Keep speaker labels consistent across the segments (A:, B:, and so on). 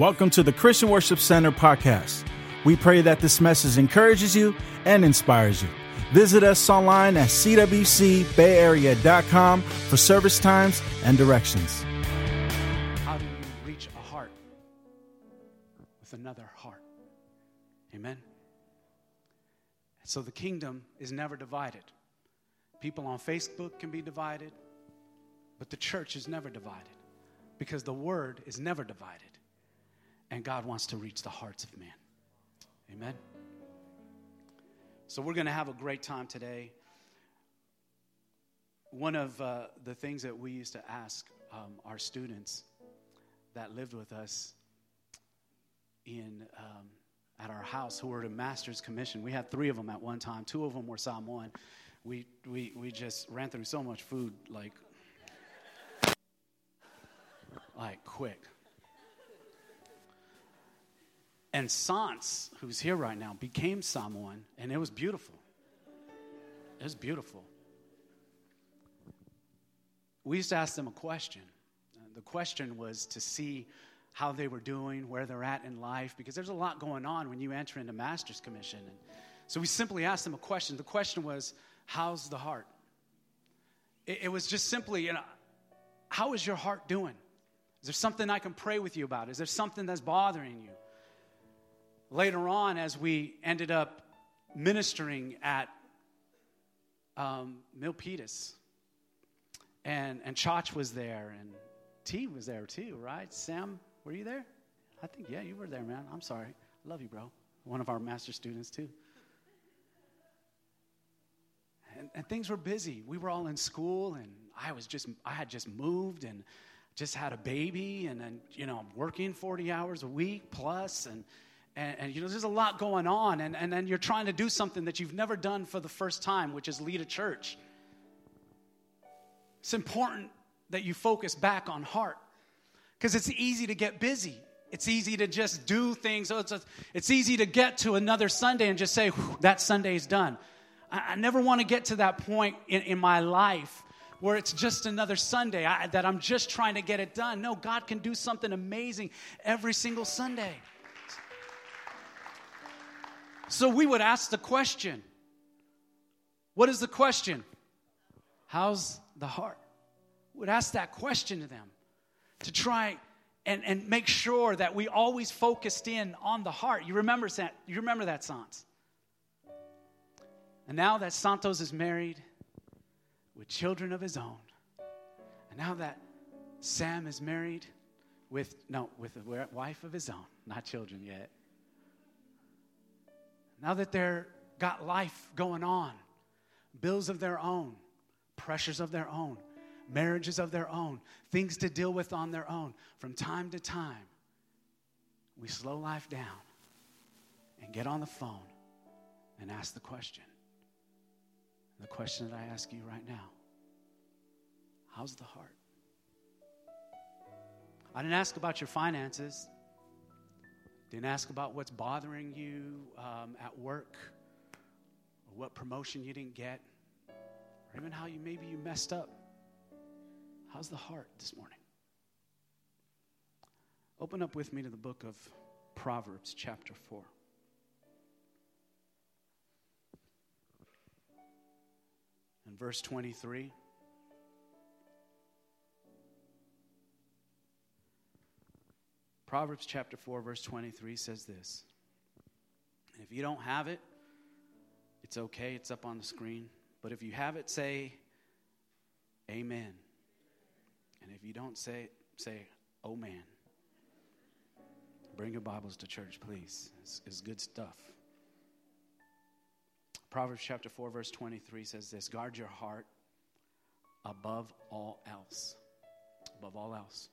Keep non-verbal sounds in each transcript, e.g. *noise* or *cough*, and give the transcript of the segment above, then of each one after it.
A: Welcome to the Christian Worship Center podcast. We pray that this message encourages you and inspires you. Visit us online at cwcbayarea.com for service times and directions.
B: How do you reach a heart with another heart? Amen. So the kingdom is never divided. People on Facebook can be divided, but the church is never divided because the word is never divided. And God wants to reach the hearts of man. Amen. So we're going to have a great time today. One of uh, the things that we used to ask um, our students that lived with us in um, at our house who were in master's commission. We had three of them at one time. Two of them were Samoan. We we we just ran through so much food like like quick. And Sans, who's here right now, became Samoan, and it was beautiful. It was beautiful. We used to ask them a question. The question was to see how they were doing, where they're at in life, because there's a lot going on when you enter into master's commission. And so we simply asked them a question. The question was, How's the heart? It, it was just simply, you know, how is your heart doing? Is there something I can pray with you about? Is there something that's bothering you? Later on, as we ended up ministering at um, Milpitas, and, and Chach was there, and T was there too, right? Sam, were you there? I think, yeah, you were there, man. I'm sorry. I love you, bro. One of our master students, too. And, and things were busy. We were all in school, and I was just, I had just moved and just had a baby, and then, you know, I'm working 40 hours a week plus, and, and, and, you know, there's a lot going on, and, and then you're trying to do something that you've never done for the first time, which is lead a church. It's important that you focus back on heart because it's easy to get busy. It's easy to just do things. It's, a, it's easy to get to another Sunday and just say, that Sunday is done. I, I never want to get to that point in, in my life where it's just another Sunday, I, that I'm just trying to get it done. No, God can do something amazing every single Sunday. So we would ask the question What is the question? How's the heart? We would ask that question to them to try and, and make sure that we always focused in on the heart. You remember that, you remember that, Santos. And now that Santos is married with children of his own, and now that Sam is married with, no, with a wife of his own, not children yet. Now that they're got life going on, bills of their own, pressures of their own, marriages of their own, things to deal with on their own, from time to time, we slow life down and get on the phone and ask the question. The question that I ask you right now How's the heart? I didn't ask about your finances. Didn't ask about what's bothering you um, at work or what promotion you didn't get or even how you maybe you messed up. How's the heart this morning? Open up with me to the book of Proverbs, chapter 4. And verse 23. Proverbs chapter 4, verse 23 says this. And if you don't have it, it's okay, it's up on the screen. But if you have it, say amen. And if you don't say it, say, oh man. Bring your Bibles to church, please. It's, it's good stuff. Proverbs chapter 4, verse 23 says this Guard your heart above all else. Above all else.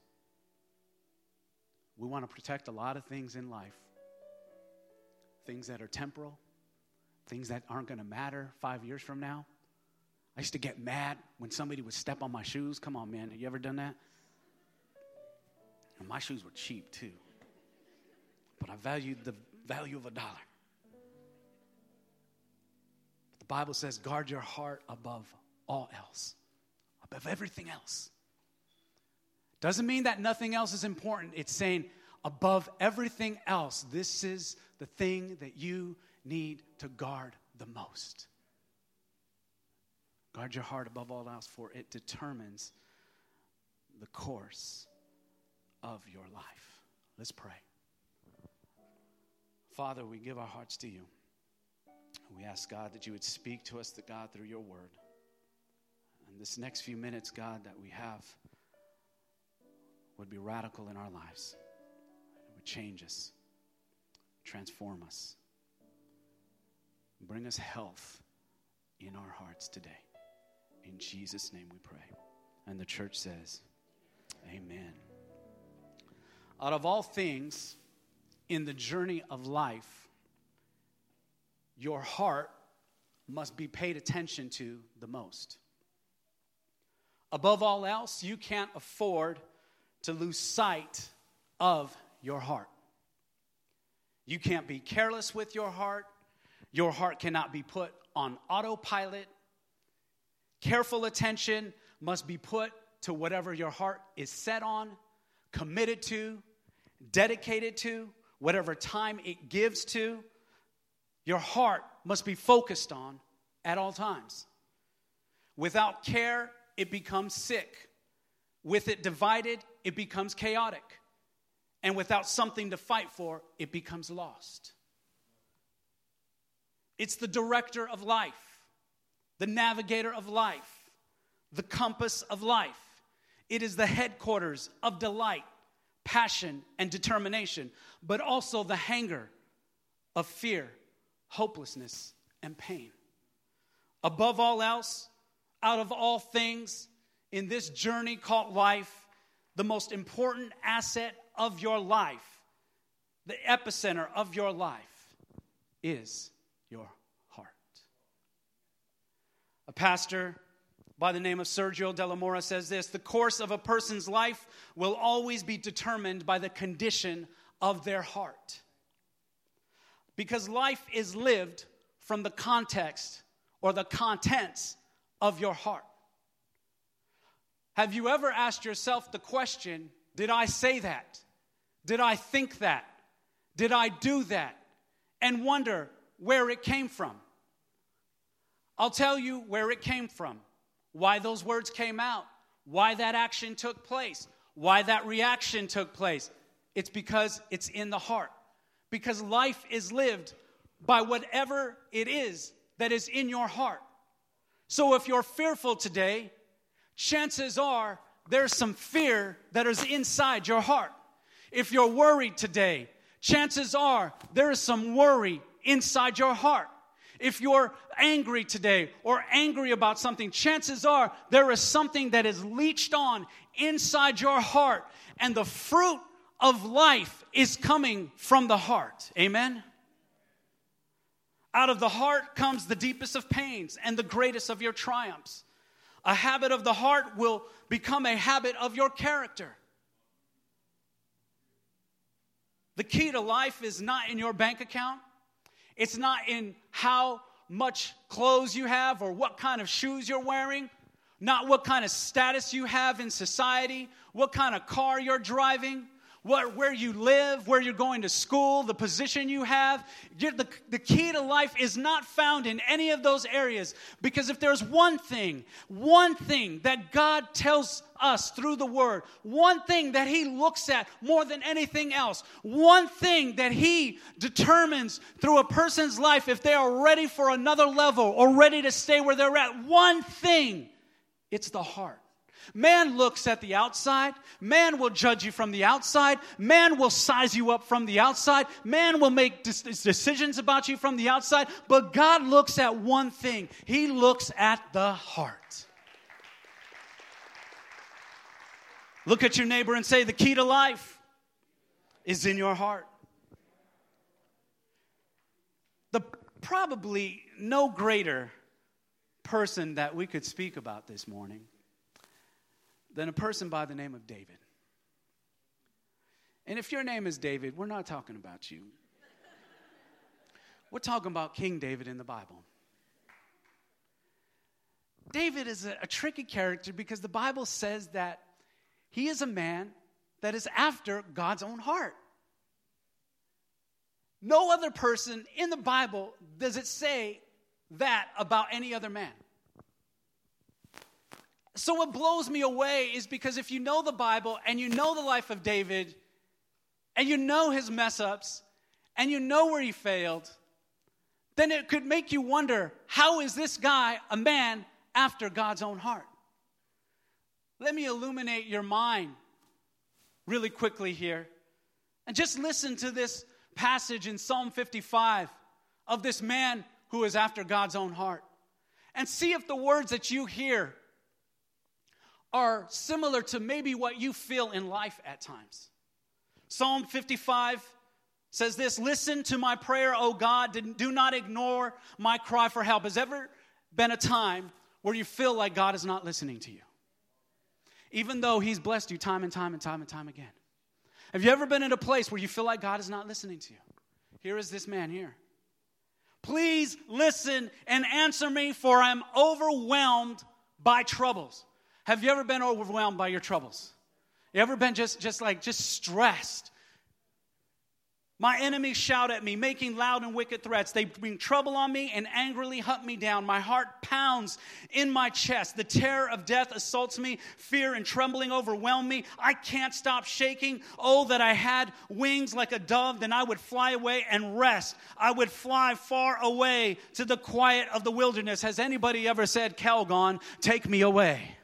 B: We want to protect a lot of things in life things that are temporal, things that aren't going to matter five years from now. I used to get mad when somebody would step on my shoes. Come on, man. Have you ever done that? And my shoes were cheap, too. But I valued the value of a dollar. But The Bible says, guard your heart above all else, above everything else. Doesn't mean that nothing else is important. It's saying above everything else, this is the thing that you need to guard the most. Guard your heart above all else, for it determines the course of your life. Let's pray. Father, we give our hearts to you. We ask, God, that you would speak to us, the God, through your word. And this next few minutes, God, that we have would be radical in our lives. It would change us, transform us, bring us health in our hearts today. In Jesus' name we pray. And the church says, Amen. Out of all things in the journey of life, your heart must be paid attention to the most. Above all else, you can't afford to lose sight of your heart. You can't be careless with your heart. Your heart cannot be put on autopilot. Careful attention must be put to whatever your heart is set on, committed to, dedicated to, whatever time it gives to. Your heart must be focused on at all times. Without care, it becomes sick. With it divided, it becomes chaotic. And without something to fight for, it becomes lost. It's the director of life, the navigator of life, the compass of life. It is the headquarters of delight, passion, and determination, but also the hangar of fear, hopelessness, and pain. Above all else, out of all things in this journey called life, the most important asset of your life, the epicenter of your life, is your heart. A pastor by the name of Sergio de la Mora says this The course of a person's life will always be determined by the condition of their heart. Because life is lived from the context or the contents of your heart. Have you ever asked yourself the question Did I say that? Did I think that? Did I do that? And wonder where it came from. I'll tell you where it came from, why those words came out, why that action took place, why that reaction took place. It's because it's in the heart. Because life is lived by whatever it is that is in your heart. So if you're fearful today, chances are there's some fear that is inside your heart. If you're worried today, chances are there is some worry inside your heart. If you're angry today or angry about something, chances are there is something that is leached on inside your heart, and the fruit of life is coming from the heart. Amen? Out of the heart comes the deepest of pains and the greatest of your triumphs. A habit of the heart will become a habit of your character. The key to life is not in your bank account, it's not in how much clothes you have or what kind of shoes you're wearing, not what kind of status you have in society, what kind of car you're driving what, where you live, where you're going to school, the position you have. The, the key to life is not found in any of those areas because if there's one thing, one thing that God tells us through the Word, one thing that He looks at more than anything else, one thing that He determines through a person's life if they are ready for another level or ready to stay where they're at, one thing, it's the heart. Man looks at the outside. Man will judge you from the outside. Man will size you up from the outside. Man will make decisions about you from the outside. But God looks at one thing He looks at the heart. Look at your neighbor and say, The key to life is in your heart. The probably no greater person that we could speak about this morning than a person by the name of David. And if your name is David, we're not talking about you. We're talking about King David in the Bible. David is a, a, tricky character because the Bible says that he is a man that is after God's own heart. No other person in the Bible does it say that about any other man. So, what blows me away is because if you know the Bible and you know the life of David and you know his mess ups and you know where he failed, then it could make you wonder how is this guy a man after God's own heart? Let me illuminate your mind really quickly here. And just listen to this passage in Psalm 55 of this man who is after God's own heart. And see if the words that you hear are similar to maybe what you feel in life at times. Psalm 55 says this Listen to my prayer, O God. Do not ignore my cry for help. Has ever been a time where you feel like God is not listening to you? Even though He's blessed you time and time and time and time again. Have you ever been in a place where you feel like God is not listening to you? Here is this man here. Please listen and answer me, for I'm overwhelmed by troubles. Have you ever been overwhelmed by your troubles? You ever been just, just like, just stressed? My enemies shout at me, making loud and wicked threats. They bring trouble on me and angrily hunt me down. My heart pounds in my chest. The terror of death assaults me. Fear and trembling overwhelm me. I can't stop shaking. Oh, that I had wings like a dove, then I would fly away and rest. I would fly far away to the quiet of the wilderness. Has anybody ever said, Calgon, take me away?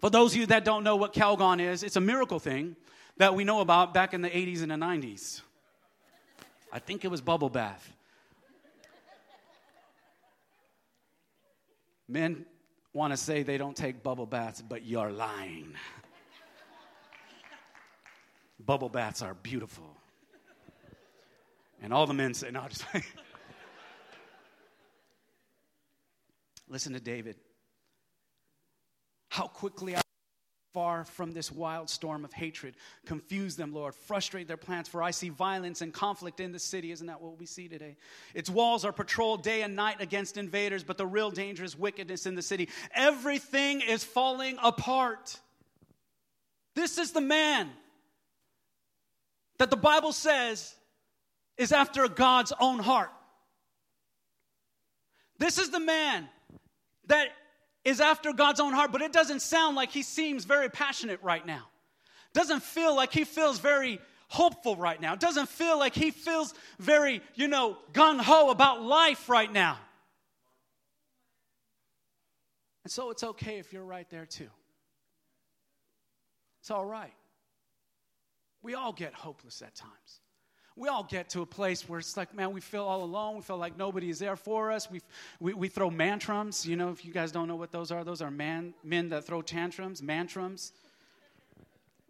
B: For those of you that don't know what Calgon is, it's a miracle thing that we know about back in the 80s and the 90s. I think it was bubble bath. Men want to say they don't take bubble baths, but you're lying. bubble baths are beautiful. And all the men say, no, just *laughs* Listen to David. How quickly I far from this wild storm of hatred. Confuse them, Lord. Frustrate their plans, for I see violence and conflict in the city. Isn't that what we see today? Its walls are patrolled day and night against invaders, but the real danger is wickedness in the city. Everything is falling apart. This is the man that the Bible says is after God's own heart. This is the man that is after God's own heart, but it doesn't sound like he seems very passionate right now. Doesn't feel like he feels very hopeful right now. Doesn't feel like he feels very, you know, gung ho about life right now. And so it's okay if you're right there too. It's all right. We all get hopeless at times we all get to a place where it's like, man, we feel all alone. We feel like nobody is there for us. we we, we throw mantrums. You know, if you guys don't know what those are, those are man, men that throw tantrums, mantrums.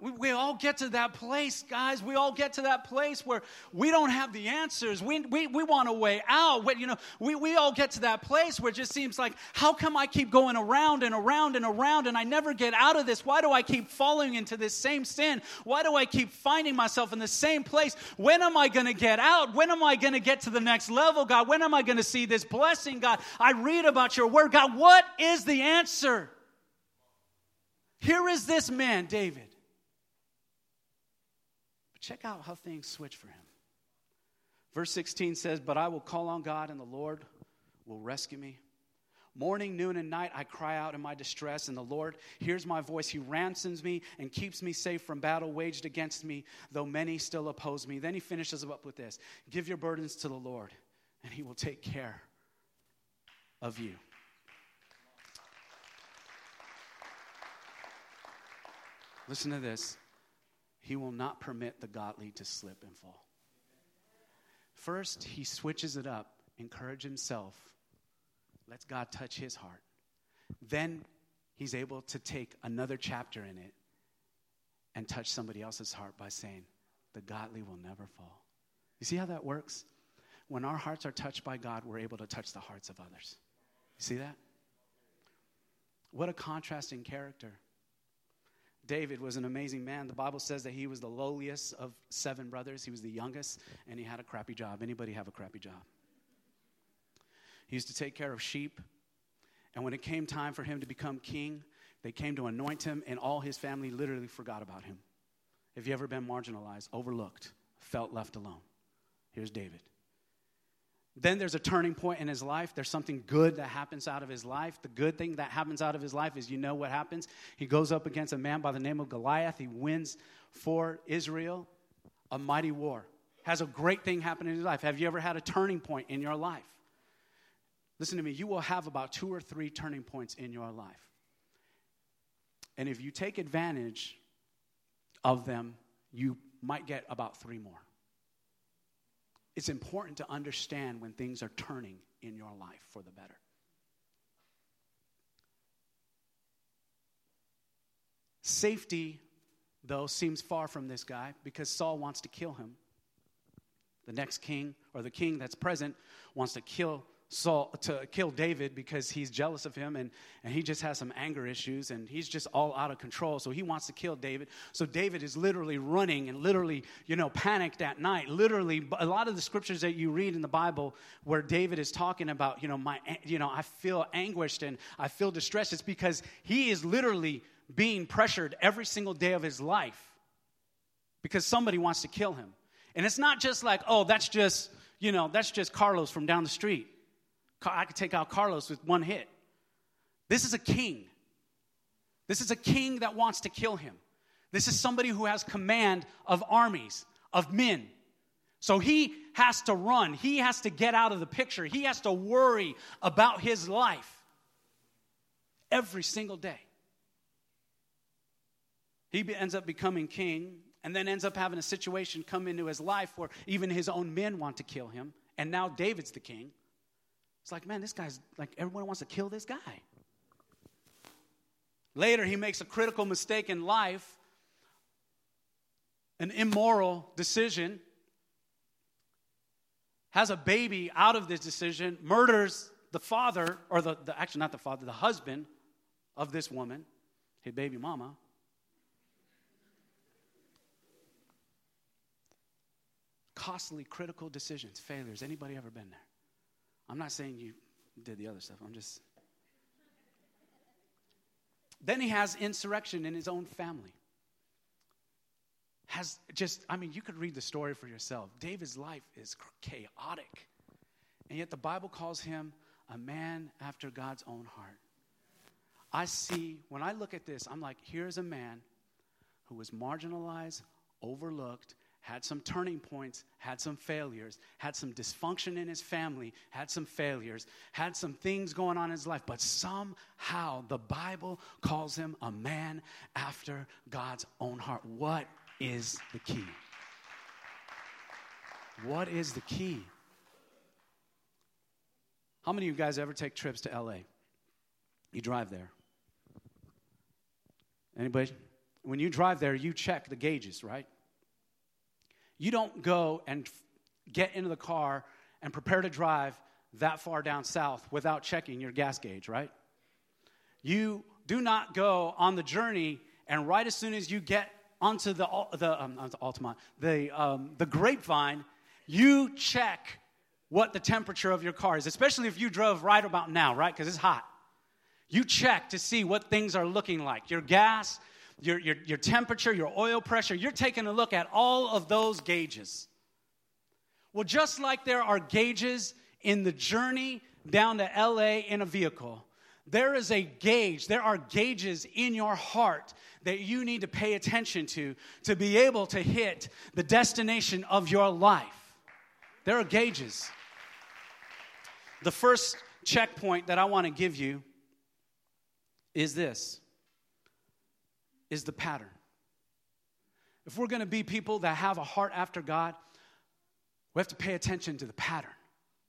B: We, we all get to that place, guys. We all get to that place where we don't have the answers. We, we, we want a way out. We, you know, we, we all get to that place where it just seems like, how come I keep going around and around and around and I never get out of this? Why do I keep falling into this same sin? Why do I keep finding myself in the same place? When am I going to get out? When am I going to get to the next level, God? When am I going to see this blessing, God? I read about your word, God. What is the answer? Here is this man, David. Check out how things switch for him. Verse 16 says, But I will call on God, and the Lord will rescue me. Morning, noon, and night, I cry out in my distress, and the Lord hears my voice. He ransoms me and keeps me safe from battle waged against me, though many still oppose me. Then he finishes up with this Give your burdens to the Lord, and he will take care of you. Listen to this. He will not permit the godly to slip and fall. First, he switches it up, encourage himself, lets God touch his heart. Then he's able to take another chapter in it and touch somebody else's heart by saying, The godly will never fall. You see how that works? When our hearts are touched by God, we're able to touch the hearts of others. You see that? What a contrasting character. David was an amazing man. The Bible says that he was the lowliest of seven brothers. He was the youngest, and he had a crappy job. Anybody have a crappy job? He used to take care of sheep. And when it came time for him to become king, they came to anoint him, and all his family literally forgot about him. Have you ever been marginalized, overlooked, felt left alone? Here's David. Then there's a turning point in his life. There's something good that happens out of his life. The good thing that happens out of his life is you know what happens. He goes up against a man by the name of Goliath. He wins for Israel a mighty war. Has a great thing happen in his life. Have you ever had a turning point in your life? Listen to me, you will have about two or three turning points in your life. And if you take advantage of them, you might get about three more. It's important to understand when things are turning in your life for the better. Safety, though, seems far from this guy because Saul wants to kill him. The next king, or the king that's present, wants to kill Saul to kill David because he's jealous of him and, and he just has some anger issues and he's just all out of control. So he wants to kill David. So David is literally running and literally, you know, panicked at night. Literally, a lot of the scriptures that you read in the Bible where David is talking about, you know, my, you know, I feel anguished and I feel distressed. It's because he is literally being pressured every single day of his life because somebody wants to kill him. And it's not just like, oh, that's just, you know, that's just Carlos from down the street. I could take out Carlos with one hit. This is a king. This is a king that wants to kill him. This is somebody who has command of armies, of men. So he has to run. He has to get out of the picture. He has to worry about his life every single day. He ends up becoming king and then ends up having a situation come into his life where even his own men want to kill him. And now David's the king. It's like, man, this guy's like, everyone wants to kill this guy. Later, he makes a critical mistake in life, an immoral decision, has a baby out of this decision, murders the father, or the, the actually not the father, the husband of this woman, his baby mama. Costly, critical decisions, failures. Anybody ever been there? I'm not saying you did the other stuff. I'm just. Then he has insurrection in his own family. Has just, I mean, you could read the story for yourself. David's life is chaotic. And yet the Bible calls him a man after God's own heart. I see, when I look at this, I'm like, here's a man who was marginalized, overlooked, had some turning points, had some failures, had some dysfunction in his family, had some failures, had some things going on in his life, but somehow the Bible calls him a man after God's own heart. What is the key? What is the key? How many of you guys ever take trips to LA? You drive there. Anybody? When you drive there, you check the gauges, right? You don't go and get into the car and prepare to drive that far down south without checking your gas gauge, right? You do not go on the journey and right as soon as you get onto the, the, um, Altamont, the, um, the grapevine, you check what the temperature of your car is, especially if you drove right about now, right? Because it's hot. You check to see what things are looking like. Your gas, your, your, your temperature, your oil pressure, you're taking a look at all of those gauges. Well, just like there are gauges in the journey down to LA in a vehicle, there is a gauge, there are gauges in your heart that you need to pay attention to to be able to hit the destination of your life. There are gauges. The first checkpoint that I want to give you is this is the pattern. If we're going to be people that have a heart after God, we have to pay attention to the pattern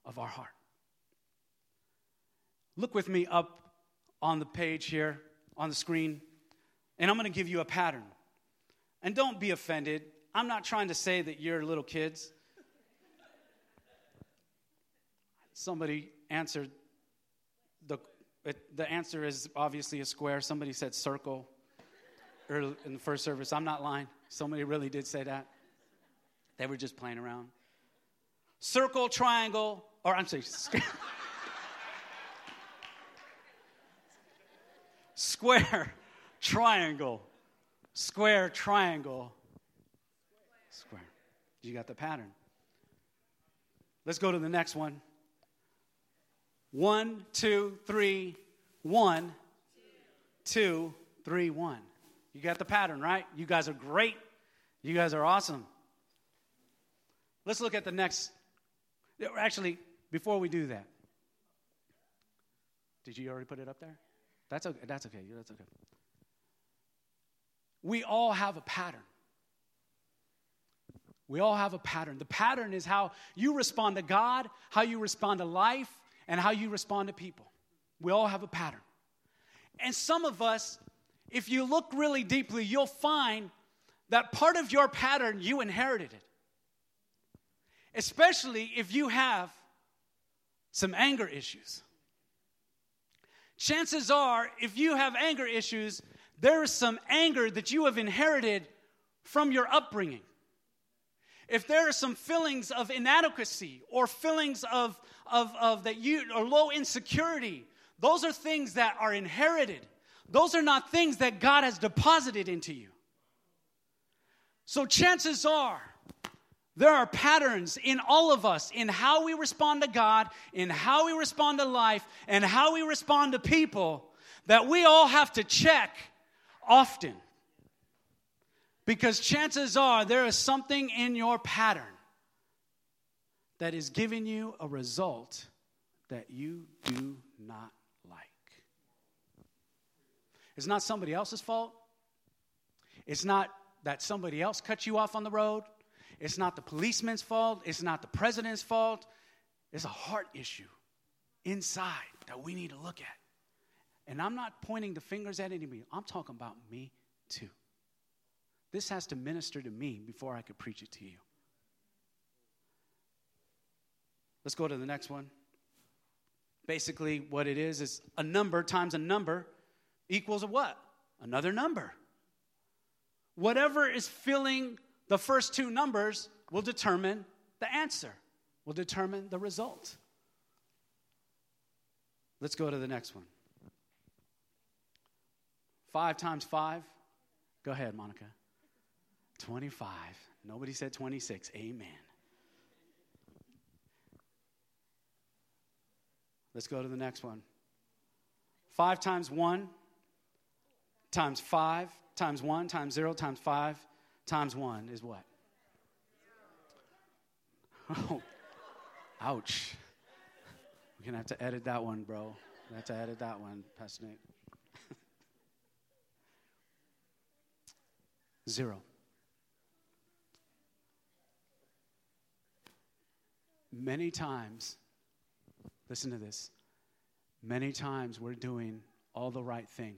B: of our heart. Look with me up on the page here, on the screen, and I'm going to give you a pattern. And don't be offended. I'm not trying to say that you're little kids. Somebody answered the the answer is obviously a square. Somebody said circle early in the first service. I'm not lying. Somebody really did say that. They were just playing around. Circle, triangle, or I'm sorry, *laughs* square, triangle, square, triangle, square. You got the pattern. Let's go to the next one. One, two, three, one, two, three, one. You got the pattern, right? You guys are great. You guys are awesome. Let's look at the next. Actually, before we do that, did you already put it up there? That's okay. That's okay. That's okay. We all have a pattern. We all have a pattern. The pattern is how you respond to God, how you respond to life, and how you respond to people. We all have a pattern. And some of us, if you look really deeply, you'll find that part of your pattern, you inherited it. Especially if you have some anger issues. Chances are, if you have anger issues, there is some anger that you have inherited from your upbringing if there are some feelings of inadequacy or feelings of, of, of that you or low insecurity, those are things that are inherited. Those are not things that God has deposited into you. So chances are there are patterns in all of us in how we respond to God, in how we respond to life, and how we respond to people that we all have to check often. Because chances are there is something in your pattern that is giving you a result that you do not. It's not somebody else's fault. It's not that somebody else cut you off on the road. It's not the policeman's fault. It's not the president's fault. It's a heart issue inside that we need to look at. And I'm not pointing the fingers at anybody, I'm talking about me too. This has to minister to me before I could preach it to you. Let's go to the next one. Basically, what it is is a number times a number equals a what? Another number. Whatever is filling the first two numbers will determine the answer, will determine the result. Let's go to the next one. Five times five. Go ahead, Monica. 25. Nobody said 26. Amen. Let's go to the next one. 5 times 1 times 5 times 1 times 0 times 5 times 1 is what? Oh, ouch. We're going to have to edit that one, bro. We have to edit that one, Pastor Nate. *laughs* Zero. Many times, listen to this, many times we're doing all the right thing.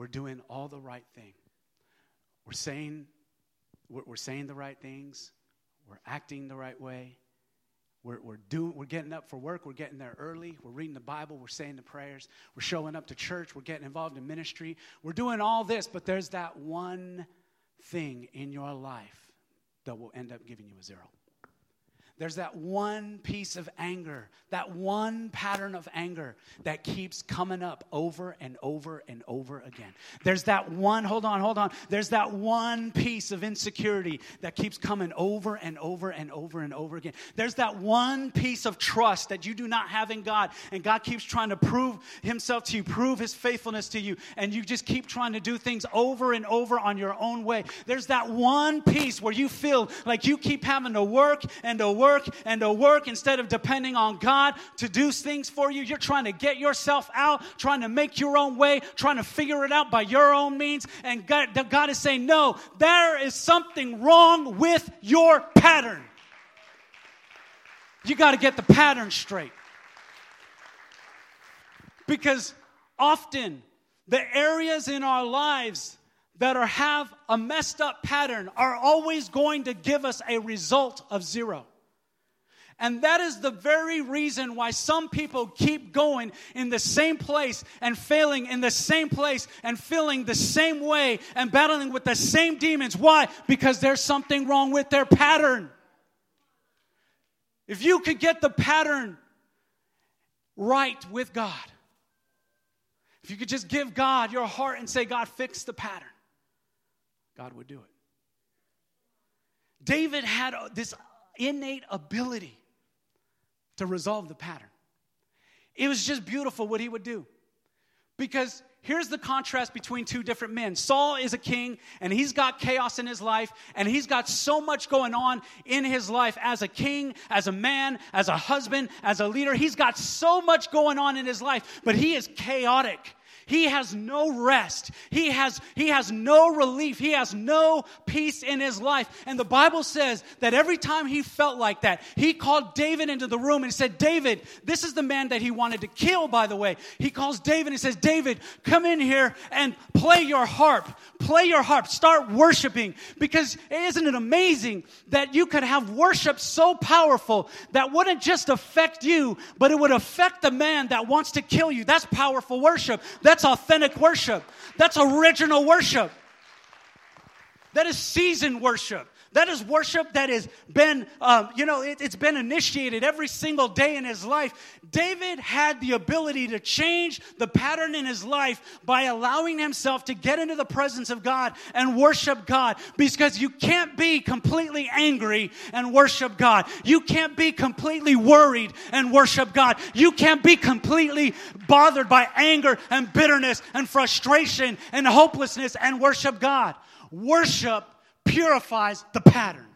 B: We're doing all the right thing. We're saying, we're, we're saying the right things. We're acting the right way. We're, we're, doing, we're getting up for work. We're getting there early. We're reading the Bible. We're saying the prayers. We're showing up to church. We're getting involved in ministry. We're doing all this, but there's that one thing in your life that will end up giving you a zero. There's that one piece of anger, that one pattern of anger that keeps coming up over and over and over again. There's that one, hold on, hold on. There's that one piece of insecurity that keeps coming over and over and over and over again. There's that one piece of trust that you do not have in God, and God keeps trying to prove Himself to you, prove His faithfulness to you, and you just keep trying to do things over and over on your own way. There's that one piece where you feel like you keep having to work and to work work and to work instead of depending on God to do things for you. You're trying to get yourself out, trying to make your own way, trying to figure it out by your own means. And God, God is saying, No, there is something wrong with your pattern. You got to get the pattern straight. Because often the areas in our lives that are have a messed up pattern are always going to give us a result of zero. And that is the very reason why some people keep going in the same place and failing in the same place and feeling the same way and battling with the same demons. Why? Because there's something wrong with their pattern. If you could get the pattern right with God, if you could just give God your heart and say, God, fix the pattern, God would do it. David had this innate ability to resolve the pattern. It was just beautiful what he would do. Because here's the contrast between two different men. Saul is a king and he's got chaos in his life and he's got so much going on in his life as a king, as a man, as a husband, as a leader. He's got so much going on in his life, but he is chaotic. He has no rest. He has, he has no relief. He has no peace in his life. And the Bible says that every time he felt like that, he called David into the room and said, David, this is the man that he wanted to kill, by the way. He calls David and says, David, come in here and play your harp. Play your harp. Start worshiping. Because isn't it amazing that you could have worship so powerful that wouldn't just affect you, but it would affect the man that wants to kill you? That's powerful worship. That's that's authentic worship. That's original worship. That is seasoned worship. That is worship that has been, um, you know, it, it's been initiated every single day in his life. David had the ability to change the pattern in his life by allowing himself to get into the presence of God and worship God because you can't be completely angry and worship God. You can't be completely worried and worship God. You can't be completely bothered by anger and bitterness and frustration and hopelessness and worship God. Worship purifies the pattern.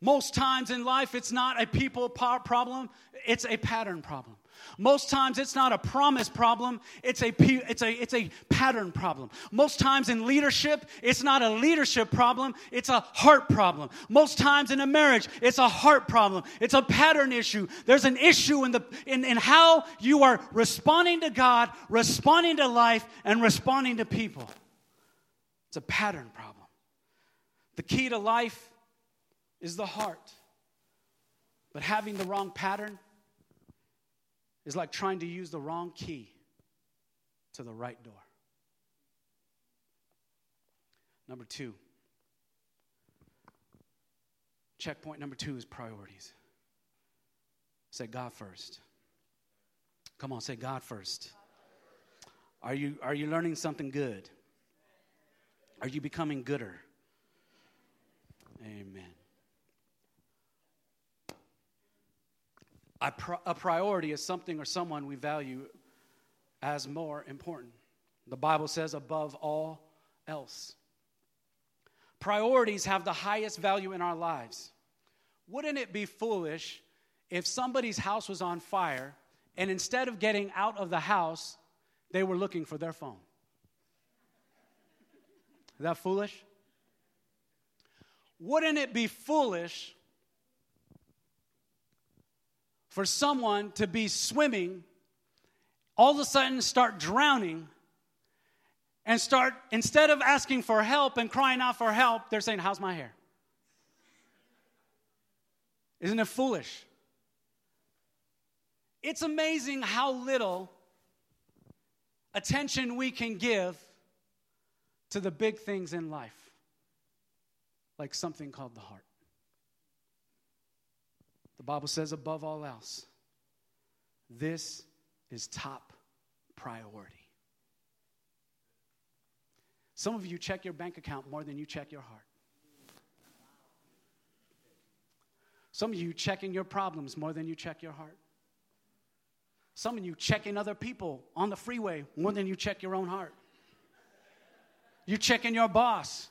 B: Most times in life, it's not a people problem, it's a pattern problem. Most times it's not a promise problem, it's a, it's, a, it's a pattern problem. Most times in leadership, it's not a leadership problem, it's a heart problem. Most times in a marriage, it's a heart problem, it's a pattern issue. There's an issue in, the, in, in how you are responding to God, responding to life, and responding to people. It's a pattern problem. The key to life is the heart. But having the wrong pattern is like trying to use the wrong key to the right door. Number two, checkpoint number two is priorities. Say God first. Come on, say God first. Are you, are you learning something good? Are you becoming gooder? Amen. A priority is something or someone we value as more important. The Bible says, above all else. Priorities have the highest value in our lives. Wouldn't it be foolish if somebody's house was on fire and instead of getting out of the house, they were looking for their phone? Is that foolish? Wouldn't it be foolish for someone to be swimming, all of a sudden start drowning, and start, instead of asking for help and crying out for help, they're saying, How's my hair? Isn't it foolish? It's amazing how little attention we can give to the big things in life, like something called the heart. The Bible says, above all else, this is top priority. Some of you check your bank account more than you check your heart. Some of you checking your problems more than you check your heart. Some of you checking other people on the freeway more than you check your own heart. You're checking your boss.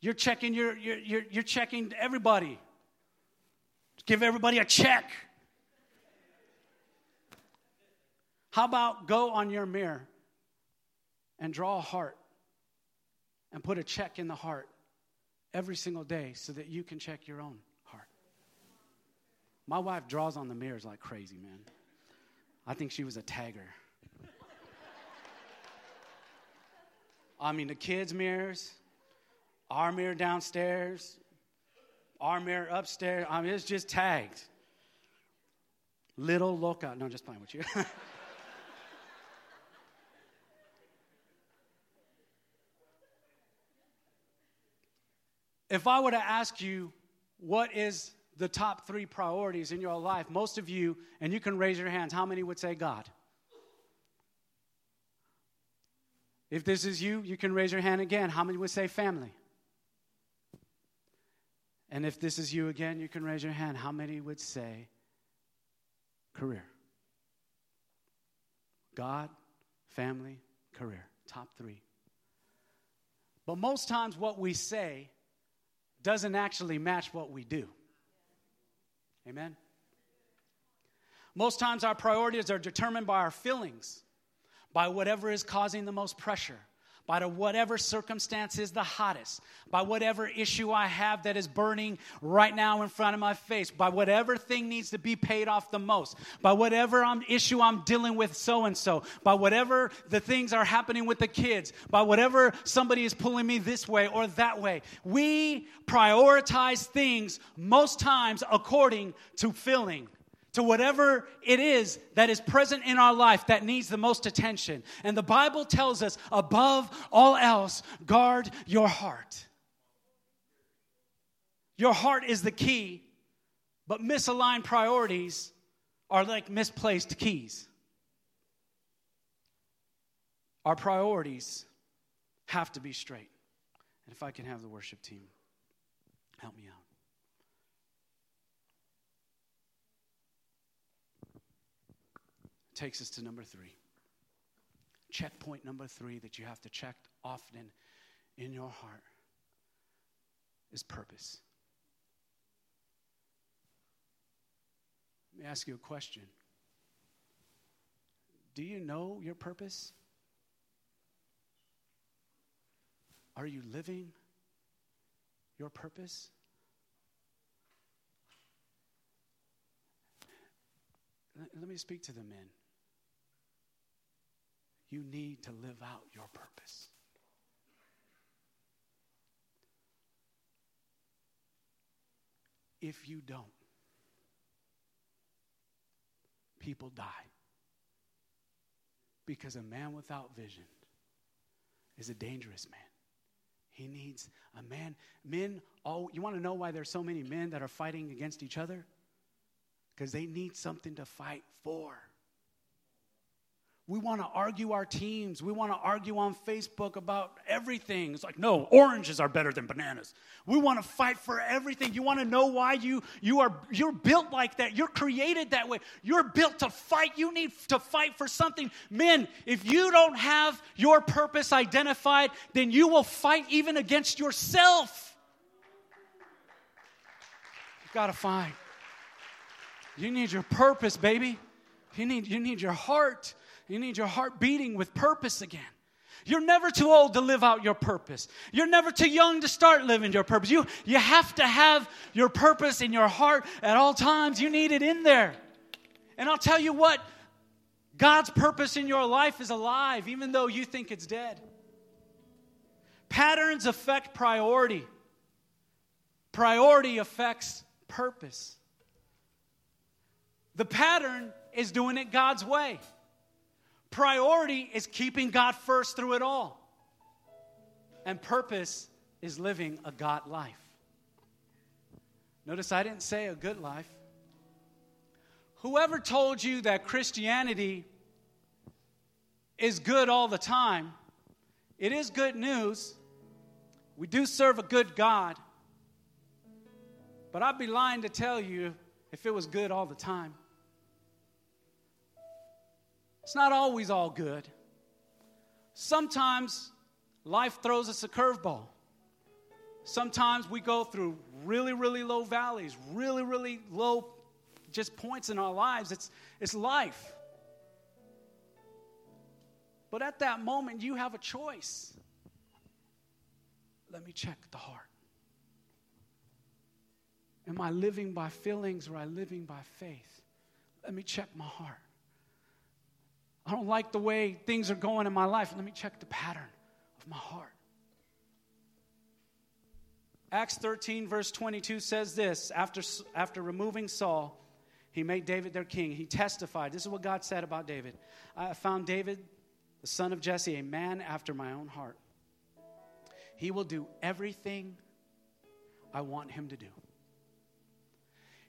B: You're checking your, you're, checking everybody Give everybody a check. How about go on your mirror and draw a heart and put a check in the heart every single day so that you can check your own heart? My wife draws on the mirrors like crazy, man. I think she was a tagger. I mean, the kids' mirrors, our mirror downstairs, our mirror upstairs. I mean, it's just tagged. Little loca. No, I'm just playing with you. *laughs* if I were to ask you what is the top three priorities in your life, most of you, and you can raise your hands, how many would say God? If this is you, you can raise your hand again. How many would say family? And if this is you again, you can raise your hand. How many would say career? God, family, career. Top three. But most times, what we say doesn't actually match what we do. Amen? Most times, our priorities are determined by our feelings, by whatever is causing the most pressure by whatever circumstance is the hottest, by whatever issue I have that is burning right now in front of my face, by whatever thing needs to be paid off the most, by whatever I'm, issue I'm dealing with so and so, by whatever the things are happening with the kids, by whatever somebody is pulling me this way or that way. We prioritize things most times according to feeling to whatever it is that is present in our life that needs the most attention. And the Bible tells us, above all else, guard your heart. Your heart is the key, but misaligned priorities are like misplaced keys. Our priorities have to be straight. And if I can have the worship team help me out. Takes us to number three. Checkpoint number three that you have to check often in your heart is purpose. Let me ask you a question Do you know your purpose? Are you living your purpose? Let me speak to the men. You need to live out your purpose. If you don't, people die. Because a man without vision is a dangerous man. He needs a man. Men, oh, you want to know why there's so many men that are fighting against each other? Because they need something to fight for. We want to argue our teams. We want to argue on Facebook about everything. It's like, no, oranges are better than bananas. We want to fight for everything. You want to know why you, you are you're built like that. You're created that way. You're built to fight. You need to fight for something. Men, if you don't have your purpose identified, then you will fight even against yourself. You've got to find. You need your purpose, baby. You need, you need your heart. You need your heart beating with purpose again. You're never too old to live out your purpose. You're never too young to start living your purpose. You, you have to have your purpose in your heart at all times. You need it in there. And I'll tell you what, God's purpose in your life is alive, even though you think it's dead. Patterns affect priority, priority affects purpose. The pattern is doing it God's way. Priority is keeping God first through it all. And purpose is living a God life. Notice I didn't say a good life. Whoever told you that Christianity is good all the time, it is good news. We do serve a good God. But I'd be lying to tell you if it was good all the time. It's not always all good. Sometimes life throws us a curveball. Sometimes we go through really, really low valleys, really, really low just points in our lives. It's, it's life. But at that moment, you have a choice. Let me check the heart. Am I living by feelings or am I living by faith? Let me check my heart. I don't like the way things are going in my life. Let me check the pattern of my heart. Acts 13, verse 22 says this after, after removing Saul, he made David their king. He testified. This is what God said about David I found David, the son of Jesse, a man after my own heart. He will do everything I want him to do.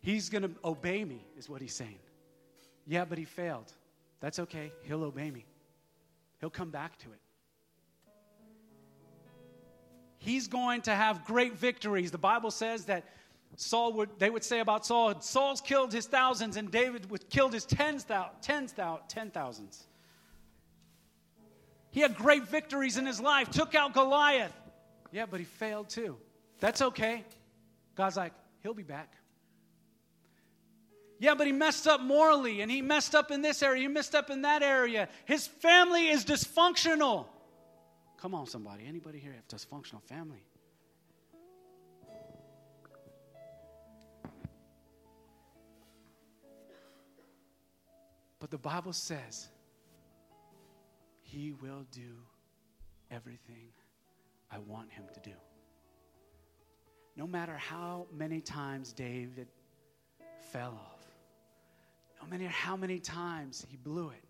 B: He's going to obey me, is what he's saying. Yeah, but he failed. That's okay. He'll obey me, he'll come back to it. he's going to have great victories. The Bible says that Saul would, they would say about Saul, Saul's killed his thousands and David would killed his tens, tens, ten thousands. He had great victories in his life, took out Goliath. Yeah, but he failed too. That's okay. God's like, he'll be back. Yeah, but he messed up morally and he messed up in this area, he messed up in that area. His family is dysfunctional. Come on, somebody. Anybody here have dysfunctional family? But the Bible says he will do everything I want him to do. No matter how many times David fell off, no matter how many times he blew it,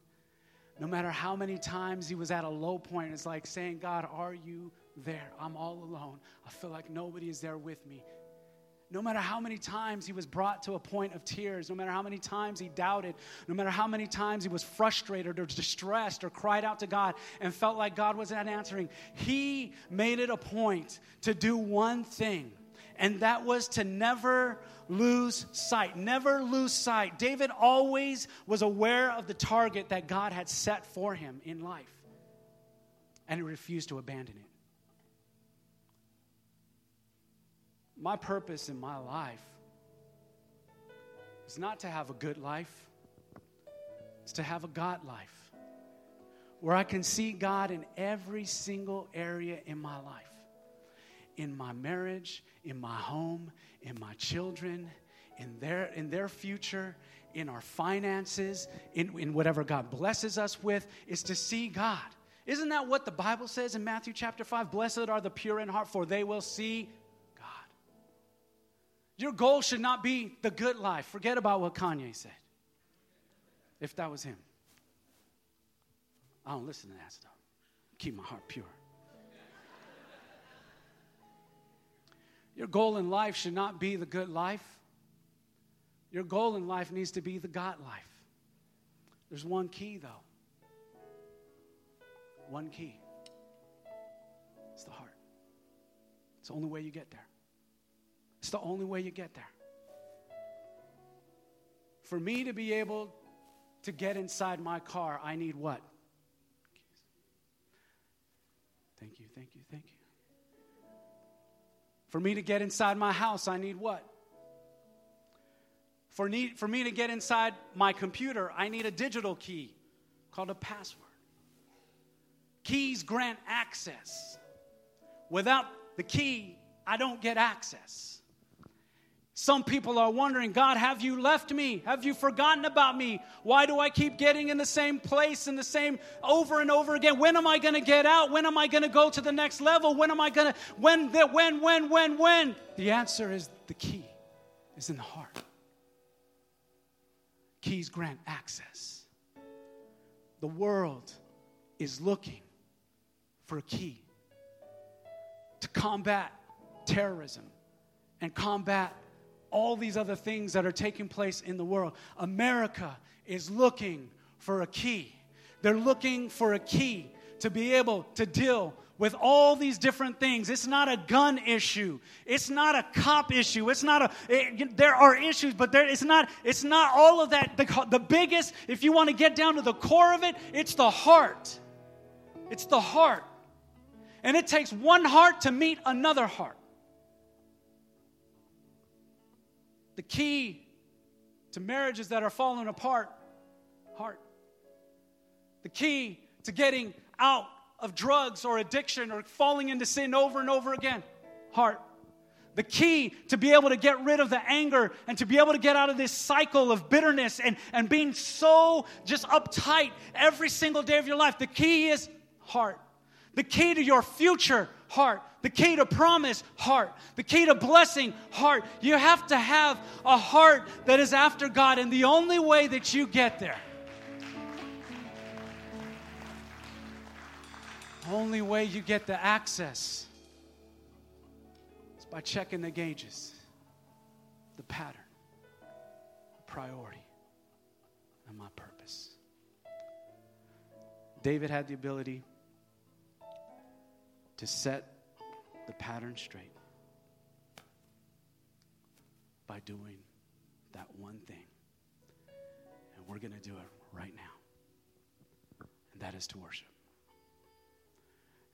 B: no matter how many times he was at a low point, it's like saying, God, are you there? I'm all alone. I feel like nobody is there with me. No matter how many times he was brought to a point of tears, no matter how many times he doubted, no matter how many times he was frustrated or distressed or cried out to God and felt like God wasn't answering, he made it a point to do one thing, and that was to never lose sight. Never lose sight. David always was aware of the target that God had set for him in life, and he refused to abandon it. My purpose in my life is not to have a good life, it's to have a God life where I can see God in every single area in my life in my marriage, in my home, in my children, in their, in their future, in our finances, in, in whatever God blesses us with, is to see God. Isn't that what the Bible says in Matthew chapter 5? Blessed are the pure in heart, for they will see God. your goal should not be the good life. Forget about what Kanye said. If that was him. I don't listen to that stuff. Keep my heart pure. Your goal in life should not be the good life. Your goal in life needs to be the God life. There's one key, though. One key. It's the heart. It's the only way you get there. It's the only way you get there. For me to be able to get inside my car, I need what? Thank you, thank you, thank you. For me to get inside my house, I need what? For, need, for me to get inside my computer, I need a digital key called a password. Keys grant access. Without the key, I don't get access. Some people are wondering, God, have you left me? Have you forgotten about me? Why do I keep getting in the same place in the same over and over again? When am I going to get out? When am I going to go to the next level? When am I going to, when, the, when, when, when, when? The answer is the key is in the heart. Keys grant access. The world is looking for a key to combat terrorism and combat all these other things that are taking place in the world. America is looking for a key. They're looking for a key to be able to deal with all these different things. It's not a gun issue. It's not a cop issue. It's not a. It, there are issues, but there, it's not. It's not all of that. The, the biggest, if you want to get down to the core of it, it's the heart. It's the heart, and it takes one heart to meet another heart. The key to marriages that are falling apart, heart. The key to getting out of drugs or addiction or falling into sin over and over again, heart. The key to be able to get rid of the anger and to be able to get out of this cycle of bitterness and, and being so just uptight every single day of your life. The key is heart. The key to your future, heart. The key to promise, heart. The key to blessing, heart. You have to have a heart that is after God, and the only way that you get there, only way you get the access is by checking the gauges, the pattern, the priority, and my purpose. David had the ability to set the pattern straight by doing that one thing. And we're going to do it right now. And that is to worship.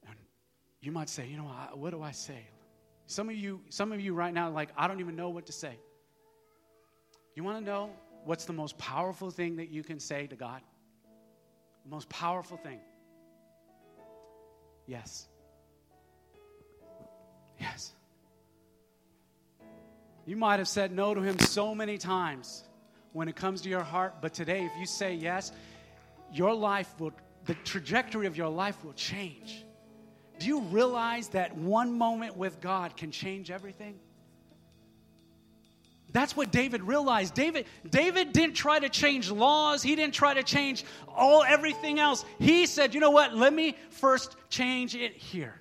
B: And you might say, you know, what do I say? Some of you, some of you right now, like, I don't even know what to say. You want to know what's the most powerful thing that you can say to God? The most powerful thing. Yes. Yes. You might have said no to him so many times when it comes to your heart, but today, if you say yes, your life will, the trajectory of your life will change. Do you realize that one moment with God can change everything? That's what David realized. David, David didn't try to change laws. He didn't try to change all everything else. He said, "You know what? Let me first change it here.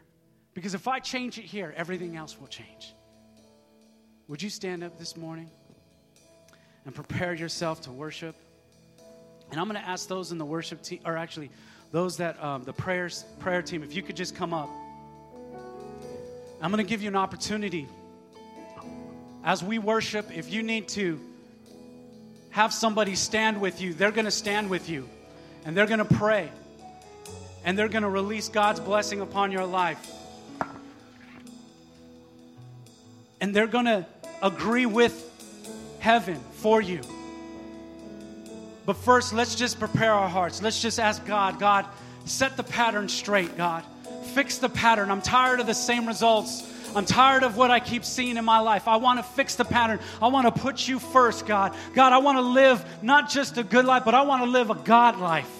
B: Because if I change it here, everything else will change." Would you stand up this morning and prepare yourself to worship? And I'm going to ask those in the worship team, or actually, those that um, the prayers prayer team, if you could just come up. I'm going to give you an opportunity as we worship. If you need to have somebody stand with you, they're going to stand with you, and they're going to pray, and they're going to release God's blessing upon your life. And they're going to agree with heaven for you. But first, let's just prepare our hearts. Let's just ask God, God, set the pattern straight, God. Fix the pattern. I'm tired of the same results. I'm tired of what I keep seeing in my life. I want to fix the pattern. I want to put you first, God. God, I want to live not just a good life, but I want to live a God life.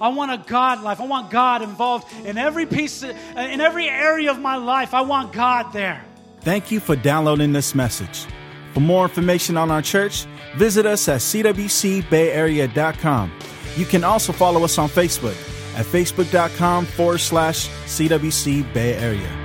B: I want a God life. I want God involved in every piece, in every area of my life. I want God there.
A: Thank you for downloading this message. For more information on our church, visit us at cwcbayarea.com. You can also follow us on Facebook at facebook.com forward slash CWC Bay Area.